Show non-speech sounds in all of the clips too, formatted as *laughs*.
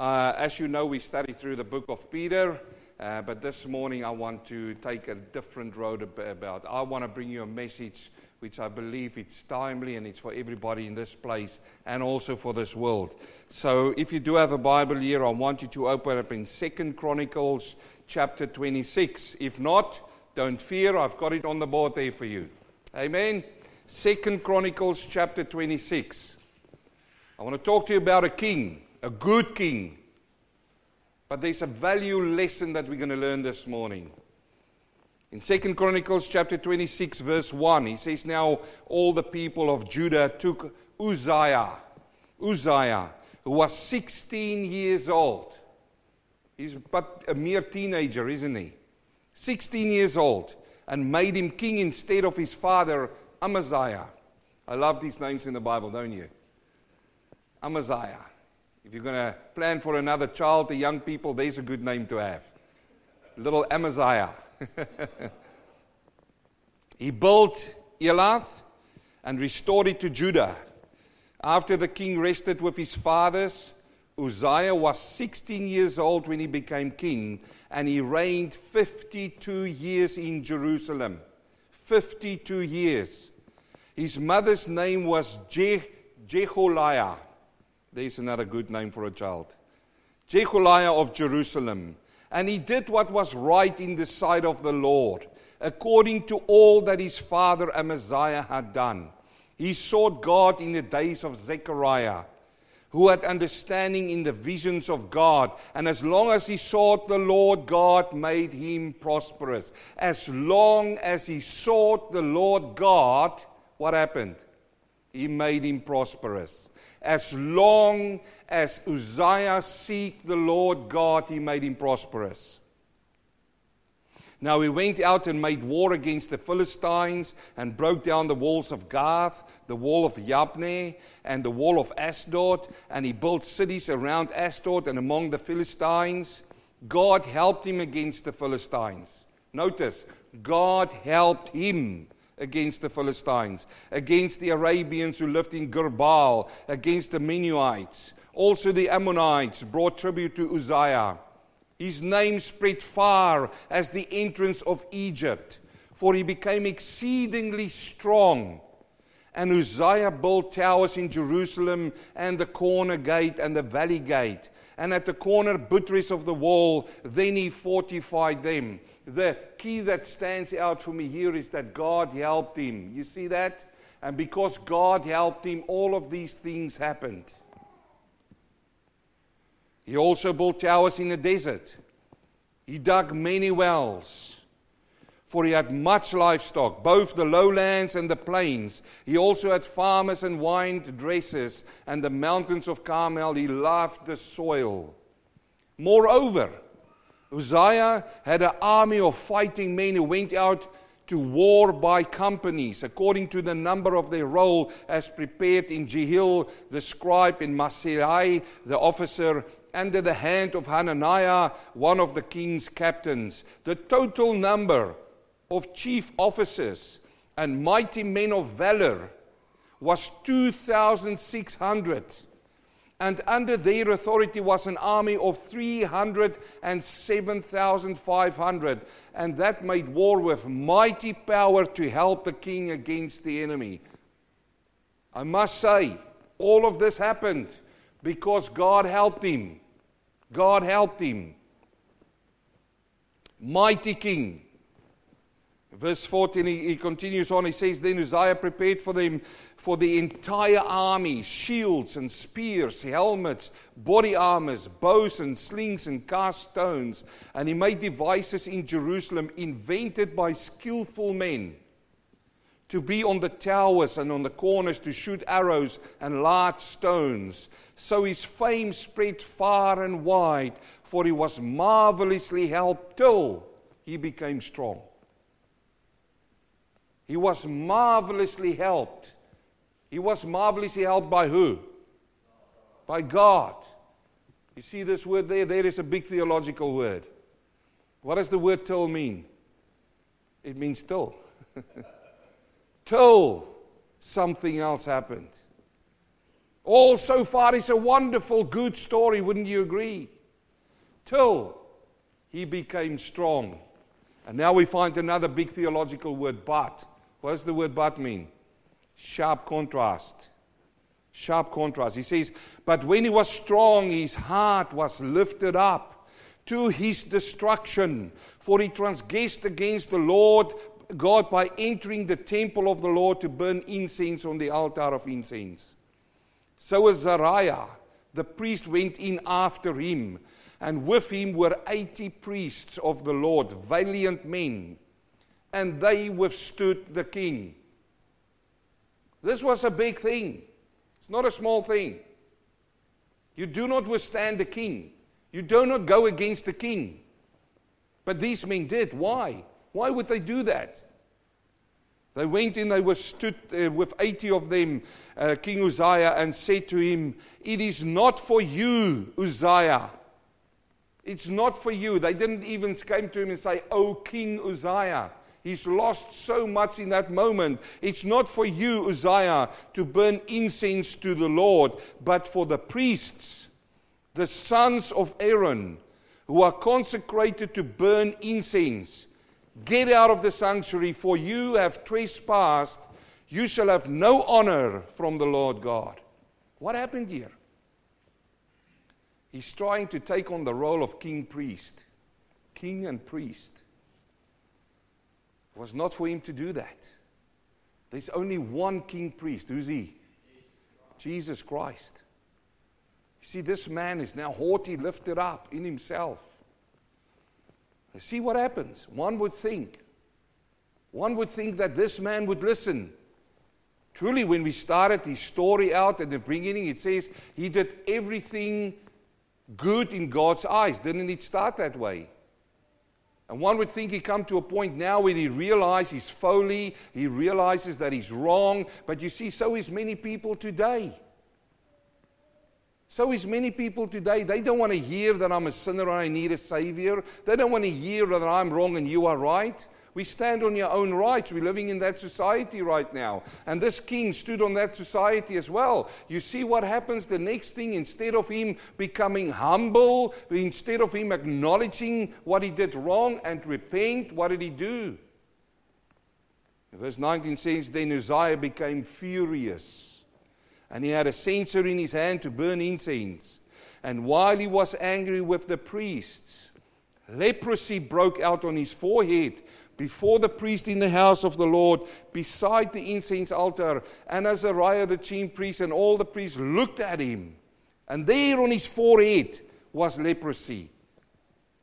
Uh, as you know, we study through the book of Peter, uh, but this morning I want to take a different road about. I want to bring you a message which I believe it's timely and it's for everybody in this place and also for this world. So if you do have a Bible here, I want you to open up in Second Chronicles chapter 26. If not, don't fear, I've got it on the board there for you. Amen. Second Chronicles chapter 26. I want to talk to you about a king, a good king. But there's a value lesson that we're going to learn this morning. In Second Chronicles chapter 26, verse 1, he says, Now all the people of Judah took Uzziah, Uzziah, who was 16 years old. He's but a mere teenager, isn't he? 16 years old, and made him king instead of his father, Amaziah. I love these names in the Bible, don't you? Amaziah. If you're going to plan for another child, the young people, there's a good name to have. Little Amaziah. *laughs* he built Elath and restored it to Judah. After the king rested with his fathers, Uzziah was 16 years old when he became king, and he reigned 52 years in Jerusalem. 52 years. His mother's name was Je- Jecholiah. There's another good name for a child. Jecholiah of Jerusalem. And he did what was right in the sight of the Lord, according to all that his father Amaziah had done. He sought God in the days of Zechariah, who had understanding in the visions of God. And as long as he sought the Lord, God made him prosperous. As long as he sought the Lord God, what happened? He made him prosperous. As long as Uzziah seeked the Lord God, he made him prosperous. Now he went out and made war against the Philistines and broke down the walls of Gath, the wall of Jabneh, and the wall of Ashdod. And he built cities around Ashdod and among the Philistines. God helped him against the Philistines. Notice, God helped him against the Philistines, against the Arabians who lived in Gur Baal, against the Meunites. Also, the Ammonites brought tribute to Uzziah. His name spread far as the entrance of Egypt, for he became exceedingly strong. And Uzziah built towers in Jerusalem and the corner gate and the valley gate, and at the corner buttress of the wall. Then he fortified them the key that stands out for me here is that God helped him. You see that? And because God helped him, all of these things happened. He also built towers in the desert. He dug many wells, for he had much livestock, both the lowlands and the plains. He also had farmers and wine dressers, and the mountains of Carmel. He loved the soil. Moreover, Uzziah had an army of fighting men who went out to war by companies, according to the number of their roll, as prepared in Jehiel the scribe, in Maaseiah the officer, under the hand of Hananiah, one of the king's captains. The total number of chief officers and mighty men of valor was 2,600 and under their authority was an army of 307,500. And that made war with mighty power to help the king against the enemy. I must say, all of this happened because God helped him. God helped him. Mighty king. Verse 14, he, he, continues on. He says, Then Uzziah prepared for them for the entire army shields and spears, helmets, body armors, bows and slings and cast stones. And he made devices in Jerusalem invented by skillful men to be on the towers and on the corners to shoot arrows and large stones. So his fame spread far and wide, for he was marvelously helped till he became strong. He was marvelously helped. He was marvelously helped by who? By God. You see this word there? There is a big theological word. What does the word till mean? It means till. *laughs* till something else happened. All so far is a wonderful, good story, wouldn't you agree? Till he became strong. And now we find another big theological word, but. What does the word but mean? Sharp contrast. Sharp contrast. He says, But when he was strong, his heart was lifted up to his destruction, for he transgressed against the Lord God by entering the temple of the Lord to burn incense on the altar of incense. So Azariah, the priest, went in after him, and with him were eighty priests of the Lord, valiant men, and they withstood the king. This was a big thing. It's not a small thing. You do not withstand the king. You do not go against the king. But these men did. Why? Why would they do that? They went in, they withstood uh, with 80 of them, uh, King Uzziah, and said to him, It is not for you, Uzziah. It's not for you. They didn't even come to him and say, Oh, King Uzziah. He's lost so much in that moment. It's not for you, Uzziah, to burn incense to the Lord, but for the priests, the sons of Aaron, who are consecrated to burn incense. Get out of the sanctuary, for you have trespassed. You shall have no honor from the Lord God. What happened here? He's trying to take on the role of king priest. King and priest. Was not for him to do that. There's only one king priest. Who's he? Jesus Christ. You see, this man is now haughty, lifted up in himself. You see what happens? One would think. One would think that this man would listen. Truly, when we started his story out at the beginning, it says he did everything good in God's eyes. Didn't it start that way? And one would think he'd come to a point now where he realizes he's folly, he realizes that he's wrong. But you see, so is many people today. So is many people today. They don't want to hear that I'm a sinner and I need a savior. They don't want to hear that I'm wrong and you are right. We stand on your own rights. We're living in that society right now. And this king stood on that society as well. You see what happens the next thing, instead of him becoming humble, instead of him acknowledging what he did wrong and repent, what did he do? Verse 19 says, Then Uzziah became furious and he had a censer in his hand to burn incense. And while he was angry with the priests, leprosy broke out on his forehead before the priest in the house of the Lord, beside the incense altar. And Azariah the chief priest and all the priests looked at him, and there on his forehead was leprosy.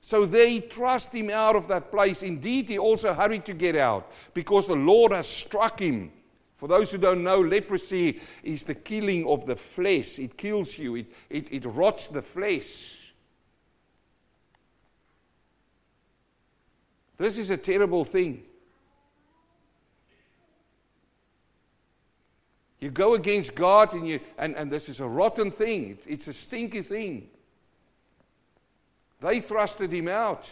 So they thrust him out of that place. Indeed, he also hurried to get out because the Lord has struck him for those who don't know, leprosy is the killing of the flesh. It kills you, it, it, it rots the flesh. This is a terrible thing. You go against God, and, you, and, and this is a rotten thing. It, it's a stinky thing. They thrusted him out.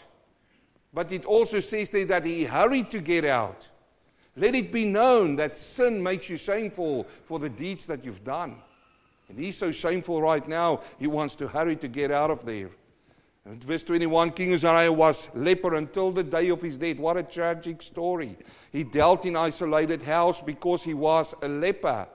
But it also says there that he hurried to get out. Let it be known that sin makes you shameful for the deeds that you've done. And he's so shameful right now, he wants to hurry to get out of there. Verse 21 King Uzziah was leper until the day of his death. What a tragic story. He dealt in isolated house because he was a leper,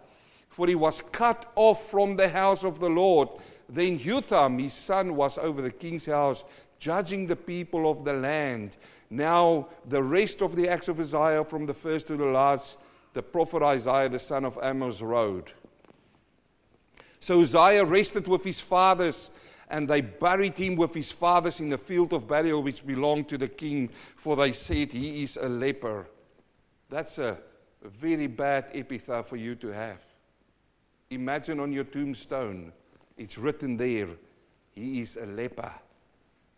for he was cut off from the house of the Lord. Then Jotham, his son, was over the king's house, judging the people of the land. Now, the rest of the acts of Uzziah, from the first to the last, the prophet Isaiah, the son of Amos, wrote. So Uzziah rested with his fathers, and they buried him with his fathers in the field of burial which belonged to the king, for they said he is a leper. That's a very bad epitaph for you to have. Imagine on your tombstone, it's written there, he is a leper.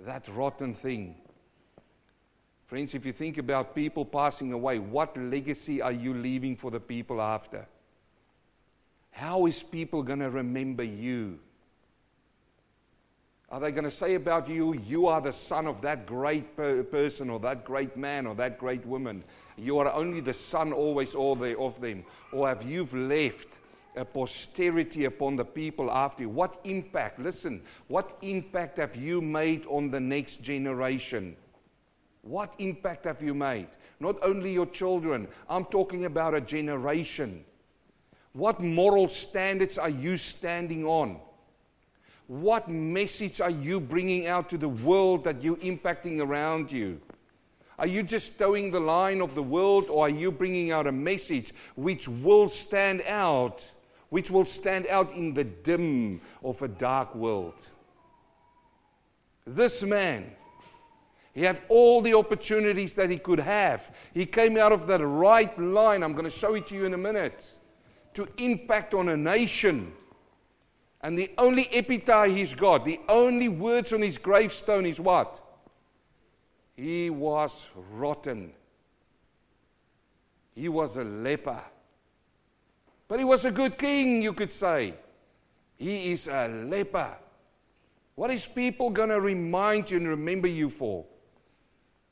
That rotten thing. Friends, if you think about people passing away, what legacy are you leaving for the people after? How is people going to remember you? Are they going to say about you, you are the son of that great per- person or that great man or that great woman? You are only the son always all of them. Or have you left a posterity upon the people after you. What impact, listen, what impact have you made on the next generation? What impact have you made? Not only your children, I'm talking about a generation. What moral standards are you standing on? What message are you bringing out to the world that you're impacting around you? Are you just towing the line of the world, or are you bringing out a message which will stand out, which will stand out in the dim of a dark world? This man, he had all the opportunities that he could have. He came out of that right line. I'm going to show it to you in a minute. To impact on a nation. And the only epitaph he's got, the only words on his gravestone is what? He was rotten. He was a leper. But he was a good king, you could say. He is a leper. What is people going to remind you and remember you for?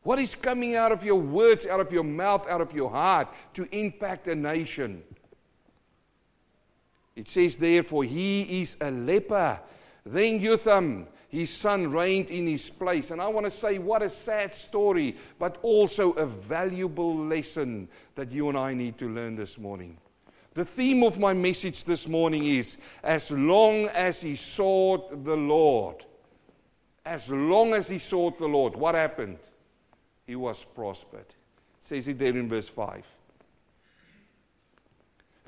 What is coming out of your words, out of your mouth, out of your heart to impact a nation? It says, therefore, he is a leper. Then Jotham, his son, reigned in his place. And I want to say, what a sad story, but also a valuable lesson that you and I need to learn this morning. The theme of my message this morning is as long as he sought the Lord, as long as he sought the Lord, what happened? He was prospered. It says it there in verse 5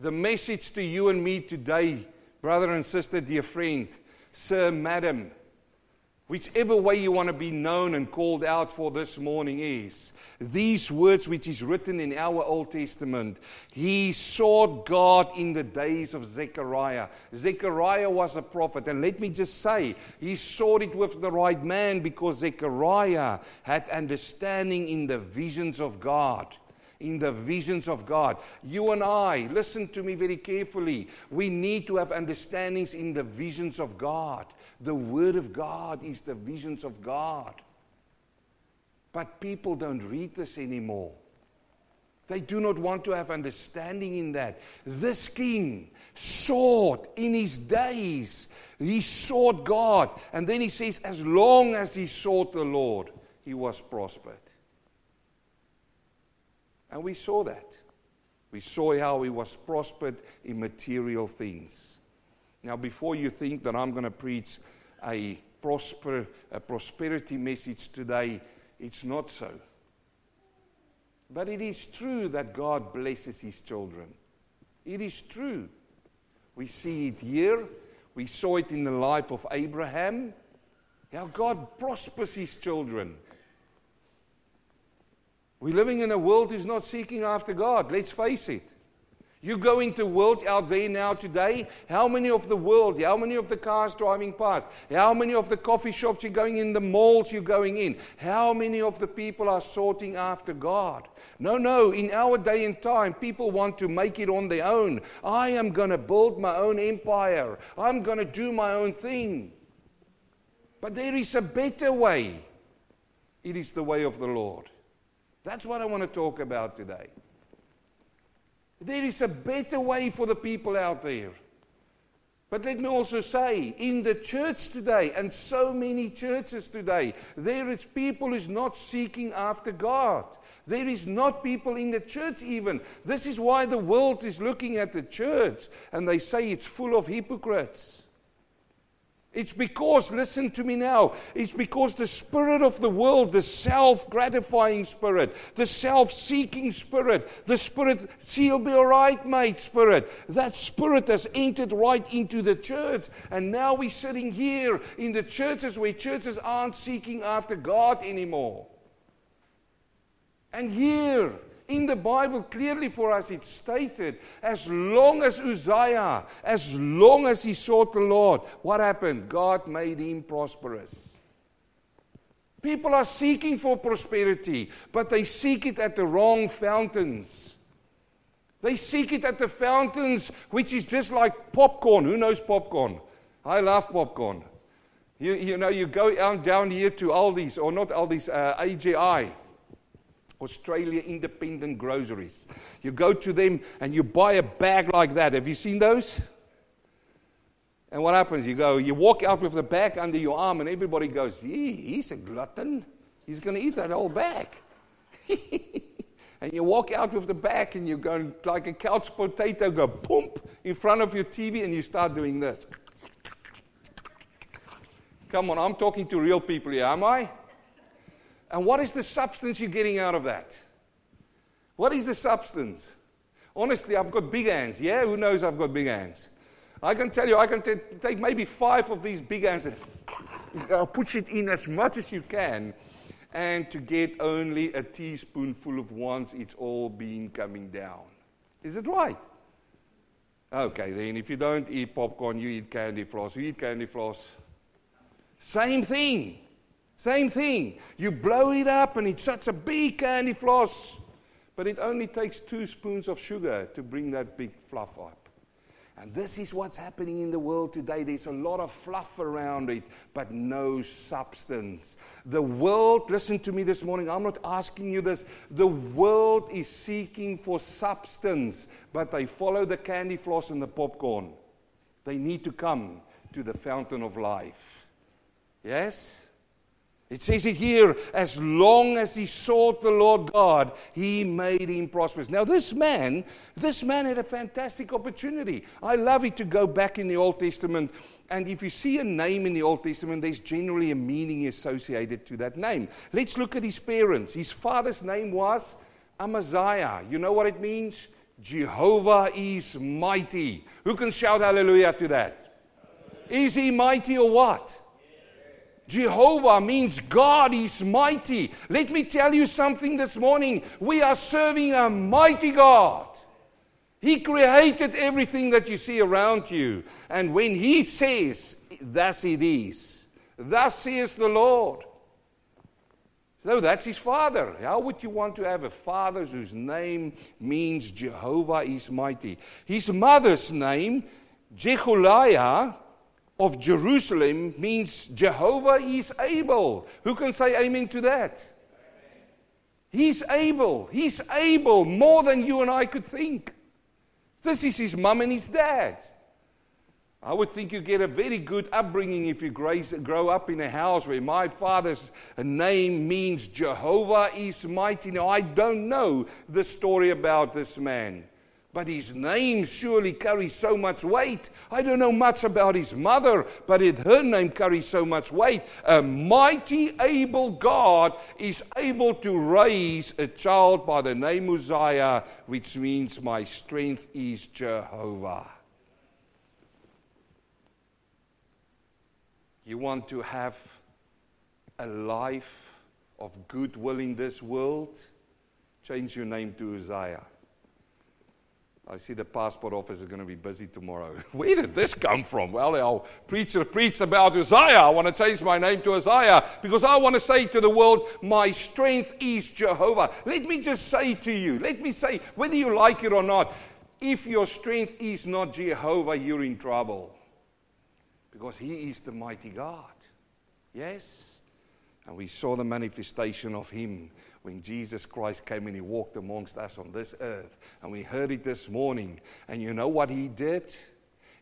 the message to you and me today, brother and sister, dear friend, sir, madam, whichever way you want to be known and called out for this morning is these words which is written in our Old Testament. He sought God in the days of Zechariah. Zechariah was a prophet, and let me just say, he sought it with the right man because Zechariah had understanding in the visions of God in the visions of God. You and I, listen to me very carefully. We need to have understandings in the visions of God. The Word of God is the visions of God. But people don't read this anymore. They do not want to have understanding in that. This king sought in his days, he sought God. And then he says, as long as he sought the Lord, he was prospered. And we saw that. We saw how he was prospered in material things. Now, before you think that I'm going to preach a, prosper, a prosperity message today, it's not so. But it is true that God blesses his children. It is true. We see it here. We saw it in the life of Abraham. How God prospers his children. We're living in a world who's not seeking after God. Let's face it. You go into the world out there now today, how many of the world, how many of the cars driving past, how many of the coffee shops you're going in, the malls you're going in, how many of the people are sorting after God? No, no, in our day and time, people want to make it on their own. I am going to build my own empire. I'm going to do my own thing. But there is a better way. It is the way of the Lord. That's what I want to talk about today. There is a better way for the people out there. But let me also say, in the church today, and so many churches today, there is people who's not seeking after God. There is not people in the church even. This is why the world is looking at the church and they say it's full of hypocrites. It's because, listen to me now, it's because the spirit of the world, the self gratifying spirit, the self seeking spirit, the spirit, see, you'll be all right, mate, spirit, that spirit has entered right into the church. And now we're sitting here in the churches where churches aren't seeking after God anymore. And here, in the Bible, clearly for us, it's stated as long as Uzziah, as long as he sought the Lord, what happened? God made him prosperous. People are seeking for prosperity, but they seek it at the wrong fountains. They seek it at the fountains, which is just like popcorn. Who knows popcorn? I love popcorn. You, you know, you go down, here to Aldi's, or not Aldi's, uh, AGI Australia Independent Groceries. You go to them and you buy a bag like that. Have you seen those? And what happens? You go, you walk out with the bag under your arm, and everybody goes, he's a glutton. He's going to eat that whole bag. *laughs* and you walk out with the bag, and you're going like a couch potato, go pump in front of your TV, and you start doing this. Come on, I'm talking to real people here, am I? And what is the substance you're getting out of that? What is the substance? Honestly, I've got big hands. Yeah, who knows I've got big hands? I can tell you, I can t- take maybe five of these big hands and *laughs* I'll push it in as much as you can. And to get only a teaspoonful of once it's all been coming down. Is it right? Okay, then if you don't eat popcorn, you eat candy floss. You eat candy floss. Same thing. Same thing. You blow it up and it's such a big candy floss, but it only takes two spoons of sugar to bring that big fluff up. And this is what's happening in the world today. There's a lot of fluff around it, but no substance. The world, listen to me this morning, I'm not asking you this. The world is seeking for substance, but they follow the candy floss and the popcorn. They need to come to the fountain of life. Yes? It says it here, as long as he sought the Lord God, he made him prosperous. Now, this man, this man had a fantastic opportunity. I love it to go back in the Old Testament. And if you see a name in the Old Testament, there's generally a meaning associated to that name. Let's look at his parents. His father's name was Amaziah. You know what it means? Jehovah is mighty. Who can shout hallelujah to that? Is he mighty or what? Jehovah means God is mighty. Let me tell you something this morning. We are serving a mighty God. He created everything that you see around you. And when He says, thus it is, thus says the Lord. So that's his father. How would you want to have a father whose name means Jehovah is mighty? His mother's name, Jecholiah, of Jerusalem means Jehovah is able. Who can say amen to that? He's able. He's able more than you and I could think. This is his mum and his dad. I would think you get a very good upbringing if you grow up in a house where my father's name means Jehovah is mighty. Now, I don't know the story about this man. But his name surely carries so much weight. I don't know much about his mother, but it, her name carries so much weight. A mighty, able God is able to raise a child by the name Uzziah, which means my strength is Jehovah. You want to have a life of goodwill in this world? Change your name to Uzziah. I see the passport office is going to be busy tomorrow. *laughs* Where did this come from? Well, our preacher preached about Uzziah. I want to change my name to Uzziah because I want to say to the world, my strength is Jehovah. Let me just say to you, let me say, whether you like it or not, if your strength is not Jehovah, you're in trouble because He is the mighty God. Yes? And we saw the manifestation of Him when Jesus Christ came and he walked amongst us on this earth. And we heard it this morning. And you know what he did?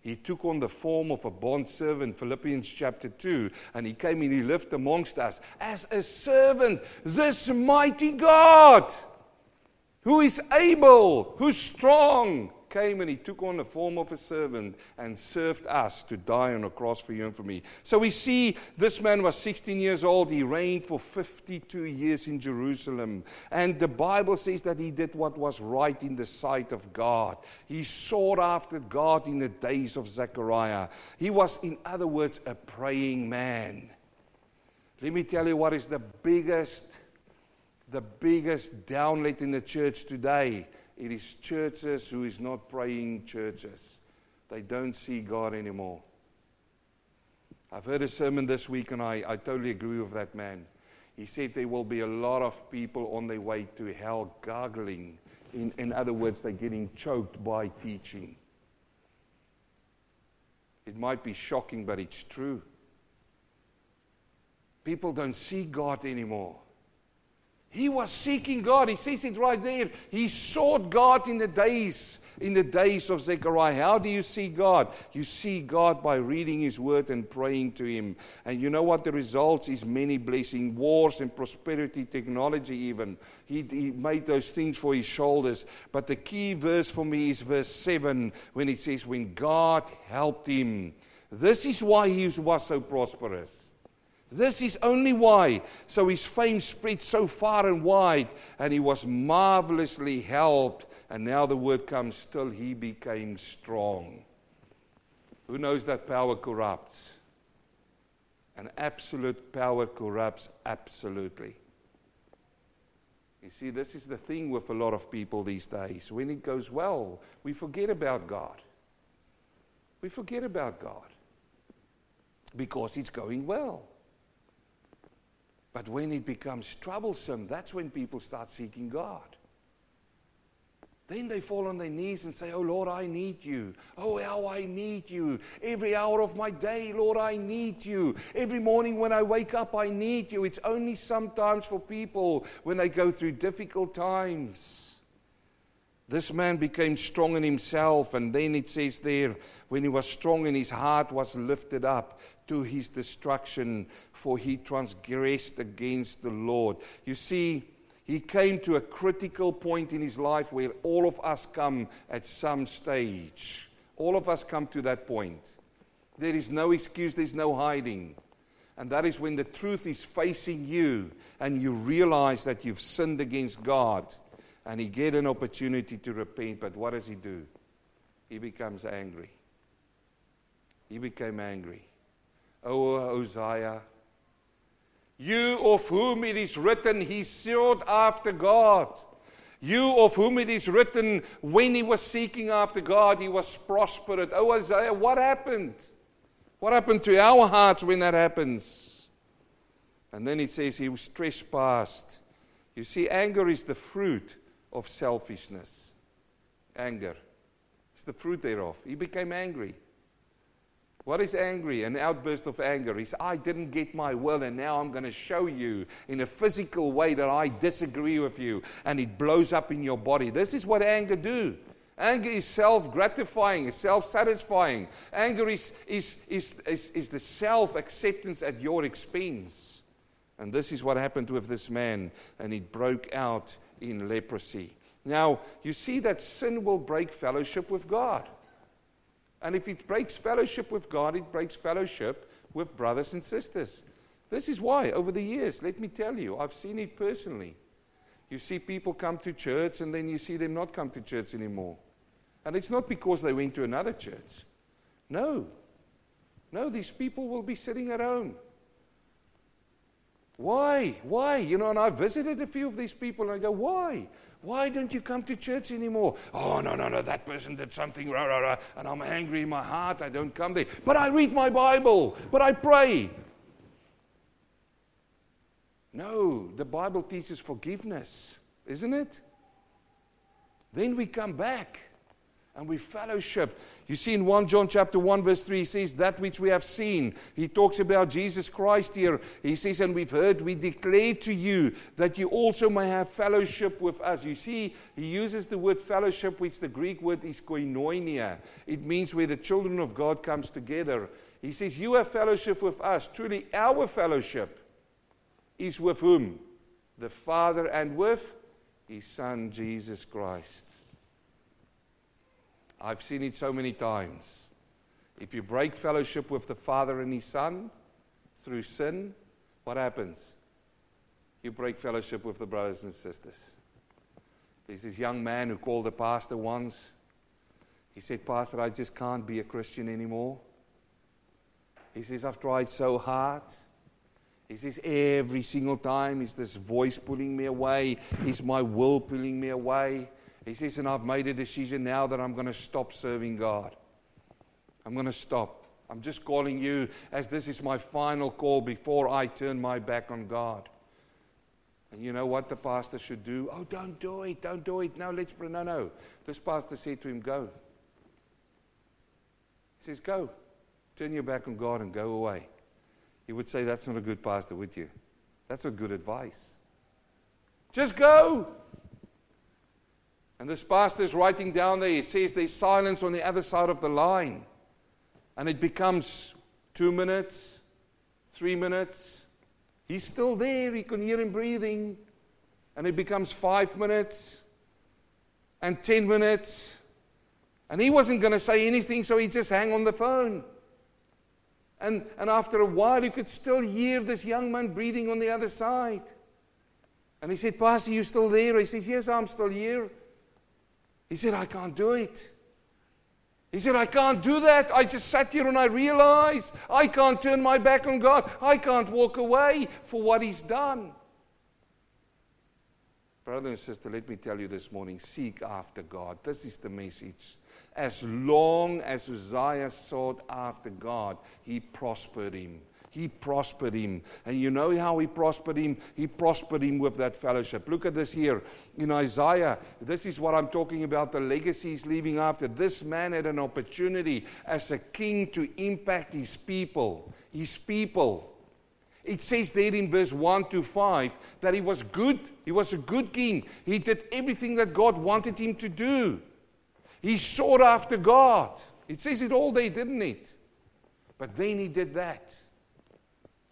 He took on the form of a bond servant, Philippians chapter 2, and he came and he lived amongst us as a servant. This mighty God, who is able, who's strong, came and he took on the form of a servant and served us to die on a cross for you and for me. So we see this man was 16 years old. He reigned for 52 years in Jerusalem. And the Bible says that he did what was right in the sight of God. He sought after God in the days of Zechariah. He was, in other words, a praying man. Let me tell you what is the biggest the biggest downlet in the church today it is churches who is not praying churches. They don't see God anymore. I've heard a sermon this week and I, I totally agree with that man. He said there will be a lot of people on their way to hell gargling. In, in other words, they're getting choked by teaching. It might be shocking, but it's true. People don't see God anymore. He was seeking God. He says it right there. He sought God in the days in the days of Zechariah. How do you see God? You see God by reading His Word and praying to Him. And you know what the results is many blessing, wars and prosperity, technology even. He, he made those things for His shoulders. But the key verse for me is verse 7 when it says, When God helped him. This is why he was so prosperous. This is only why. So his fame spread so far and wide, and he was marvelously helped. And now the word comes, still he became strong. Who knows that power corrupts? And absolute power corrupts absolutely. You see, this is the thing with a lot of people these days. When it goes well, we forget about God. We forget about God because it's going well. But when it becomes troublesome, that's when people start seeking God. Then they fall on their knees and say, Oh Lord, I need you. Oh, how I need you. Every hour of my day, Lord, I need you. Every morning when I wake up, I need you. It's only sometimes for people when they go through difficult times. This man became strong in himself, and then it says there, when he was strong in his heart was lifted up to his destruction, for he transgressed against the Lord. You see, he came to a critical point in his life where all of us come at some stage. All of us come to that point. There is no excuse, there's no hiding. And that is when the truth is facing you and you realize that you've sinned against God and he get an opportunity to repent. But what does he do? He becomes angry. He became angry. O Uzziah, you of whom it is written, he sought after God. You of whom it is written, when he was seeking after God, he was prosperous. Oh, Isaiah, what happened? What happened to our hearts when that happens? And then it says he was trespassed. You see, anger is the fruit of selfishness. Anger. It's the fruit thereof. He became angry. What is angry? An outburst of anger is I didn't get my will, and now I'm going to show you in a physical way that I disagree with you, and it blows up in your body. This is what anger do. Anger is self gratifying, it's self satisfying. Anger is, is, is, is, is the self acceptance at your expense. And this is what happened with this man, and it broke out in leprosy. Now, you see that sin will break fellowship with God. And if it breaks fellowship with God, it breaks fellowship with brothers and sisters. This is why, over the years, let me tell you, I've seen it personally. You see people come to church and then you see them not come to church anymore. And it's not because they went to another church. No. No, these people will be sitting at home. Why? Why? You know, and I visited a few of these people and I go, why? Why don't you come to church anymore? Oh, no, no, no, that person did something, rah, rah, rah, and I'm angry in my heart. I don't come there. But I read my Bible, but I pray. No, the Bible teaches forgiveness, isn't it? Then we come back and we fellowship. You see in 1 John chapter 1 verse 3 he says that which we have seen. He talks about Jesus Christ here. He says and we've heard we declare to you that you also may have fellowship with us. You see he uses the word fellowship which the Greek word is koinonia. It means where the children of God comes together. He says you have fellowship with us. Truly our fellowship is with whom? The Father and with his son Jesus Christ. I've seen it so many times. If you break fellowship with the Father and His Son through sin, what happens? You break fellowship with the brothers and sisters. There's this young man who called the pastor once. He said, Pastor, I just can't be a Christian anymore. He says, I've tried so hard. He says, every single time is this voice pulling me away, is my will pulling me away. He says, and I've made a decision now that I'm going to stop serving God. I'm going to stop. I'm just calling you as this is my final call before I turn my back on God. And you know what the pastor should do? Oh, don't do it. Don't do it. No, let's. No, no. This pastor said to him, Go. He says, Go. Turn your back on God and go away. He would say, That's not a good pastor, would you? That's not good advice. Just go. And this pastor is writing down there, he says there's silence on the other side of the line. And it becomes two minutes, three minutes. He's still there, he can hear him breathing. And it becomes five minutes and ten minutes. And he wasn't going to say anything, so he just hang on the phone. And, and after a while, you could still hear this young man breathing on the other side. And he said, Pastor, you still there? He says, Yes, I'm still here. He said, I can't do it. He said, I can't do that. I just sat here and I realized I can't turn my back on God. I can't walk away for what He's done. Brother and sister, let me tell you this morning seek after God. This is the message. As long as Uzziah sought after God, he prospered him. He prospered him. And you know how he prospered him? He prospered him with that fellowship. Look at this here in Isaiah. This is what I'm talking about the legacy he's leaving after. This man had an opportunity as a king to impact his people. His people. It says there in verse 1 to 5 that he was good. He was a good king. He did everything that God wanted him to do. He sought after God. It says it all day, didn't it? But then he did that.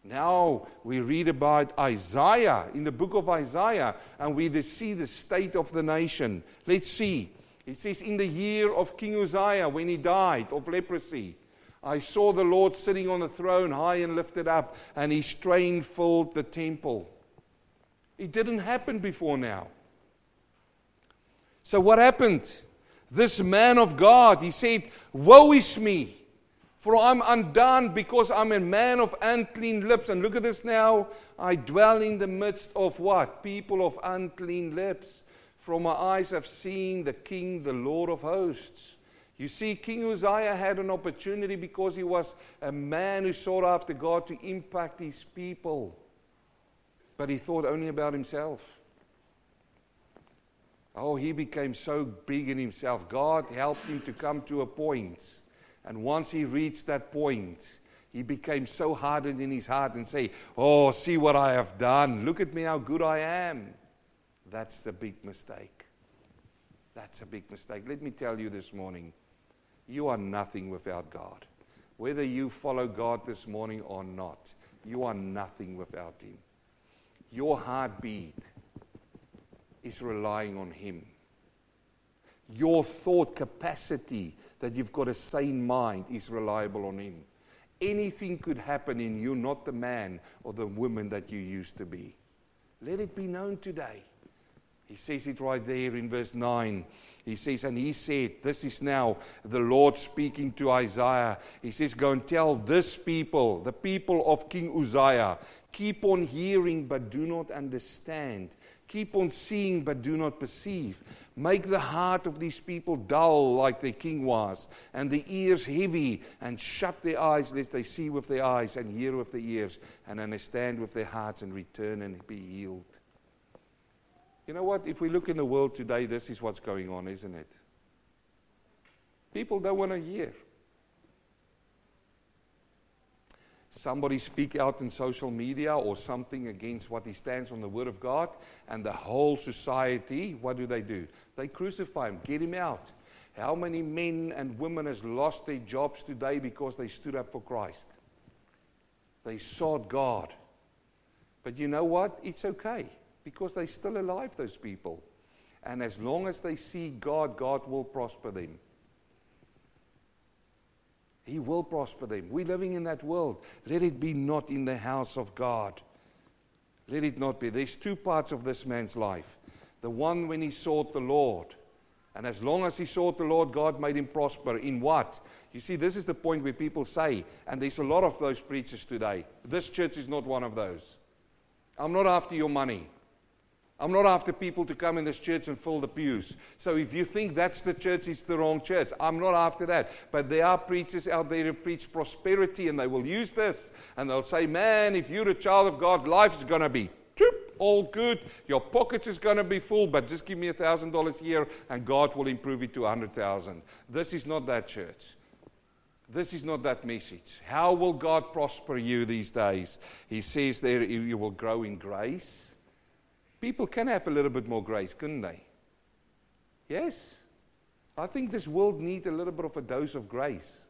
Now we read about Isaiah in the book of Isaiah, and we see the state of the nation. Let's see. It says, In the year of King Uzziah, when he died of leprosy, I saw the Lord sitting on the throne, high and lifted up, and his train filled the temple. It didn't happen before now. So, what happened? This man of God, he said, Woe is me, for I'm undone because I'm a man of unclean lips. And look at this now. I dwell in the midst of what? People of unclean lips. From my eyes have seen the King, the Lord of hosts. You see, King Uzziah had an opportunity because he was a man who sought after God to impact his people. But he thought only about himself. Oh, he became so big in himself. God helped him to come to a point. And once he reached that point, he became so hardened in his heart and say, Oh, see what I have done. Look at me, how good I am. That's the big mistake. That's a big mistake. Let me tell you this morning you are nothing without God. Whether you follow God this morning or not, you are nothing without Him. Your heartbeat is relying on Him. Your thought capacity that you've got a sane mind is reliable on Him. Anything could happen in you, not the man or the woman that you used to be. Let it be known today. He says it right there in verse 9. He says, and he said, This is now the Lord speaking to Isaiah. He says, Go and tell this people, the people of King Uzziah, keep on hearing but do not understand. Keep on seeing but do not perceive. Make the heart of these people dull like the king was, and the ears heavy, and shut their eyes lest they see with their eyes, and hear with their ears, and understand with their hearts, and return and be healed. You know what? If we look in the world today, this is what's going on, isn't it? People don't want to hear. Somebody speak out in social media or something against what he stands on the word of God, and the whole society, what do they do? They crucify him, get him out. How many men and women has lost their jobs today because they stood up for Christ? They sought God. But you know what? It's okay because they're still alive, those people. And as long as they see God, God will prosper them. He will prosper them. We're living in that world. Let it be not in the house of God. Let it not be. There's two parts of this man's life. The one when he sought the Lord. And as long as he sought the Lord, God made him prosper. In what? You see, this is the point where people say, and there's a lot of those preachers today. This church is not one of those. I'm not after your money. I'm not after people to come in this church and fill the pews. So if you think that's the church, it's the wrong church. I'm not after that. But there are preachers out there who preach prosperity and they will use this and they'll say, man, if you're a child of God, life is going to be all good. Your pocket is going to be full, but just give me a thousand dollars a year and God will improve it to a hundred thousand. This is not that church. This is not that message. How will God prosper you these days? He says there you will grow in grace People can have a little bit more grace, couldn't they? Yes? I think this world needs a little bit of a dose of grace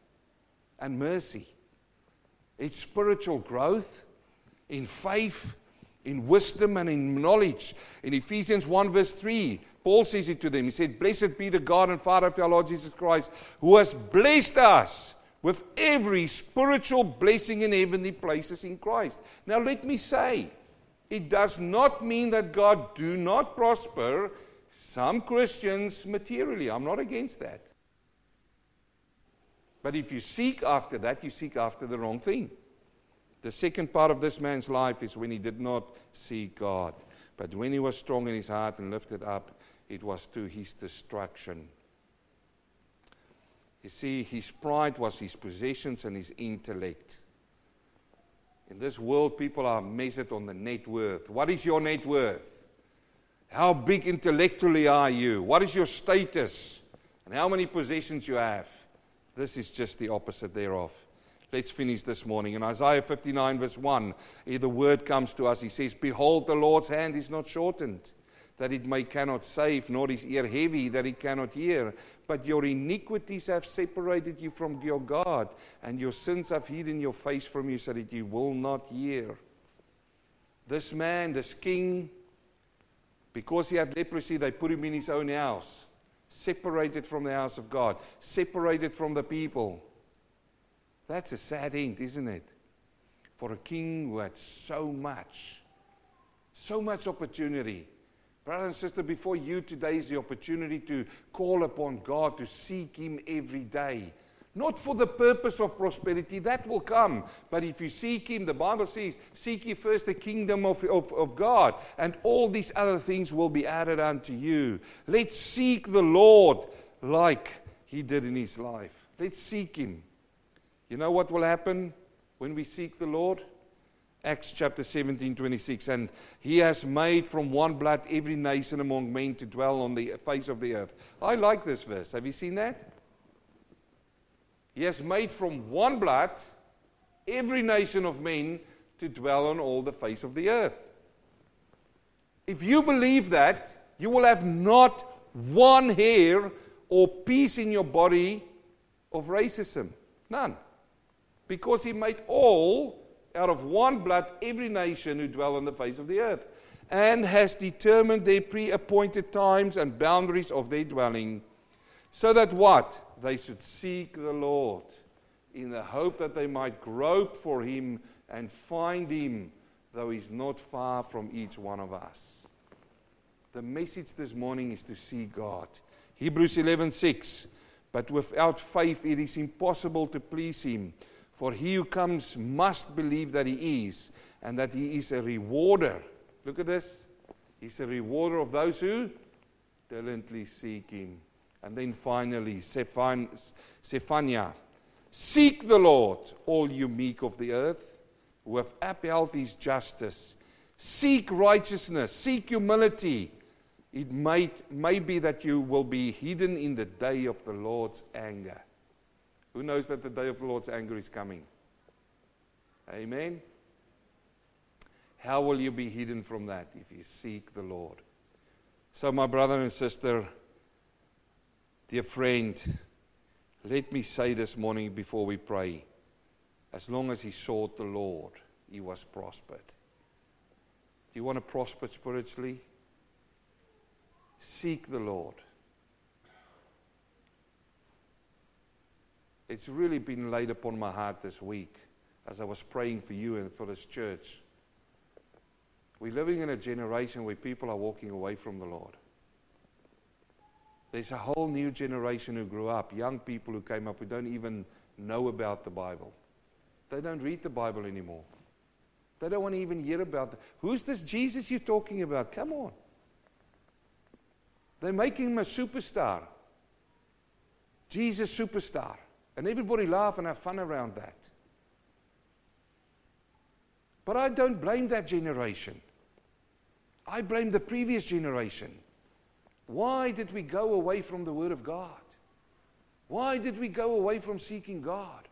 and mercy. It's spiritual growth in faith, in wisdom, and in knowledge. In Ephesians 1, verse 3, Paul says it to them. He said, Blessed be the God and Father of our Lord Jesus Christ, who has blessed us with every spiritual blessing in heavenly places in Christ. Now, let me say, it does not mean that God do not prosper some Christians materially. I'm not against that. But if you seek after that, you seek after the wrong thing. The second part of this man's life is when he did not seek God. But when he was strong in his heart and lifted up, it was to his destruction. You see, his pride was his possessions and his intellect. In this world, people are measured on the net worth. What is your net worth? How big intellectually are you? What is your status? And how many possessions you have? This is just the opposite thereof. Let's finish this morning. In Isaiah 59, verse 1, the word comes to us. He says, Behold, the Lord's hand is not shortened, that it may cannot save, nor his ear heavy, that it cannot hear. But your iniquities have separated you from your God, and your sins have hidden your face from you, so that you will not hear. This man, this king, because he had leprosy, they put him in his own house, separated from the house of God, separated from the people. That's a sad end, isn't it? For a king who had so much, so much opportunity. Brother and sister, before you today is the opportunity to call upon God, to seek Him every day. Not for the purpose of prosperity, that will come. But if you seek Him, the Bible says, seek ye first the kingdom of, of, of God, and all these other things will be added unto you. Let's seek the Lord like He did in His life. Let's seek Him. You know what will happen when we seek the Lord? Acts chapter 17, 26. And he has made from one blood every nation among men to dwell on the face of the earth. I like this verse. Have you seen that? He has made from one blood every nation of men to dwell on all the face of the earth. If you believe that, you will have not one hair or piece in your body of racism. None because he made all out of one blood every nation who dwell on the face of the earth, and has determined their pre appointed times and boundaries of their dwelling, so that what? They should seek the Lord in the hope that they might grope for him and find him, though he's not far from each one of us. The message this morning is to see God. Hebrews 11:6 But without faith it is impossible to please him. For he who comes must believe that he is, and that he is a rewarder. Look at this. He's a rewarder of those who diligently seek him. And then finally, Zephaniah. Seek the Lord, all you meek of the earth, who have upheld his justice. Seek righteousness, seek humility. It might, may be that you will be hidden in the day of the Lord's anger. Who knows that the day of the Lord's anger is coming? Amen. How will you be hidden from that if you seek the Lord? So, my brother and sister, dear friend, let me say this morning before we pray as long as he sought the Lord, he was prospered. Do you want to prosper spiritually? Seek the Lord. It's really been laid upon my heart this week as I was praying for you and for this church. We're living in a generation where people are walking away from the Lord. There's a whole new generation who grew up, young people who came up who don't even know about the Bible. They don't read the Bible anymore. They don't want to even hear about it. Who's this Jesus you're talking about? Come on. They're making him a superstar. Jesus superstar. And everybody laugh and have fun around that. But I don't blame that generation. I blame the previous generation. Why did we go away from the Word of God? Why did we go away from seeking God?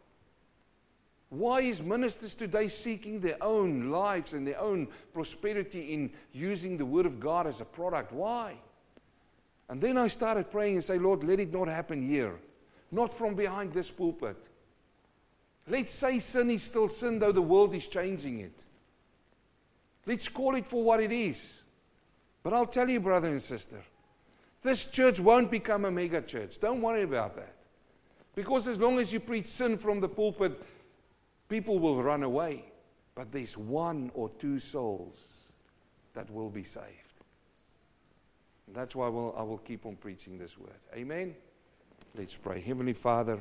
Why is ministers today seeking their own lives and their own prosperity in using the Word of God as a product? Why? And then I started praying and say, Lord, let it not happen here, not from behind this pulpit. Let's say sin is still sin, though the world is changing it. Let's call it for what it is. But I'll tell you, brother and sister, this church won't become a mega church. Don't worry about that. Because as long as you preach sin from the pulpit, people will run away. But there's one or two souls that will be saved. And that's why I will, I will keep on preaching this word. Amen. Let's pray. Heavenly Father,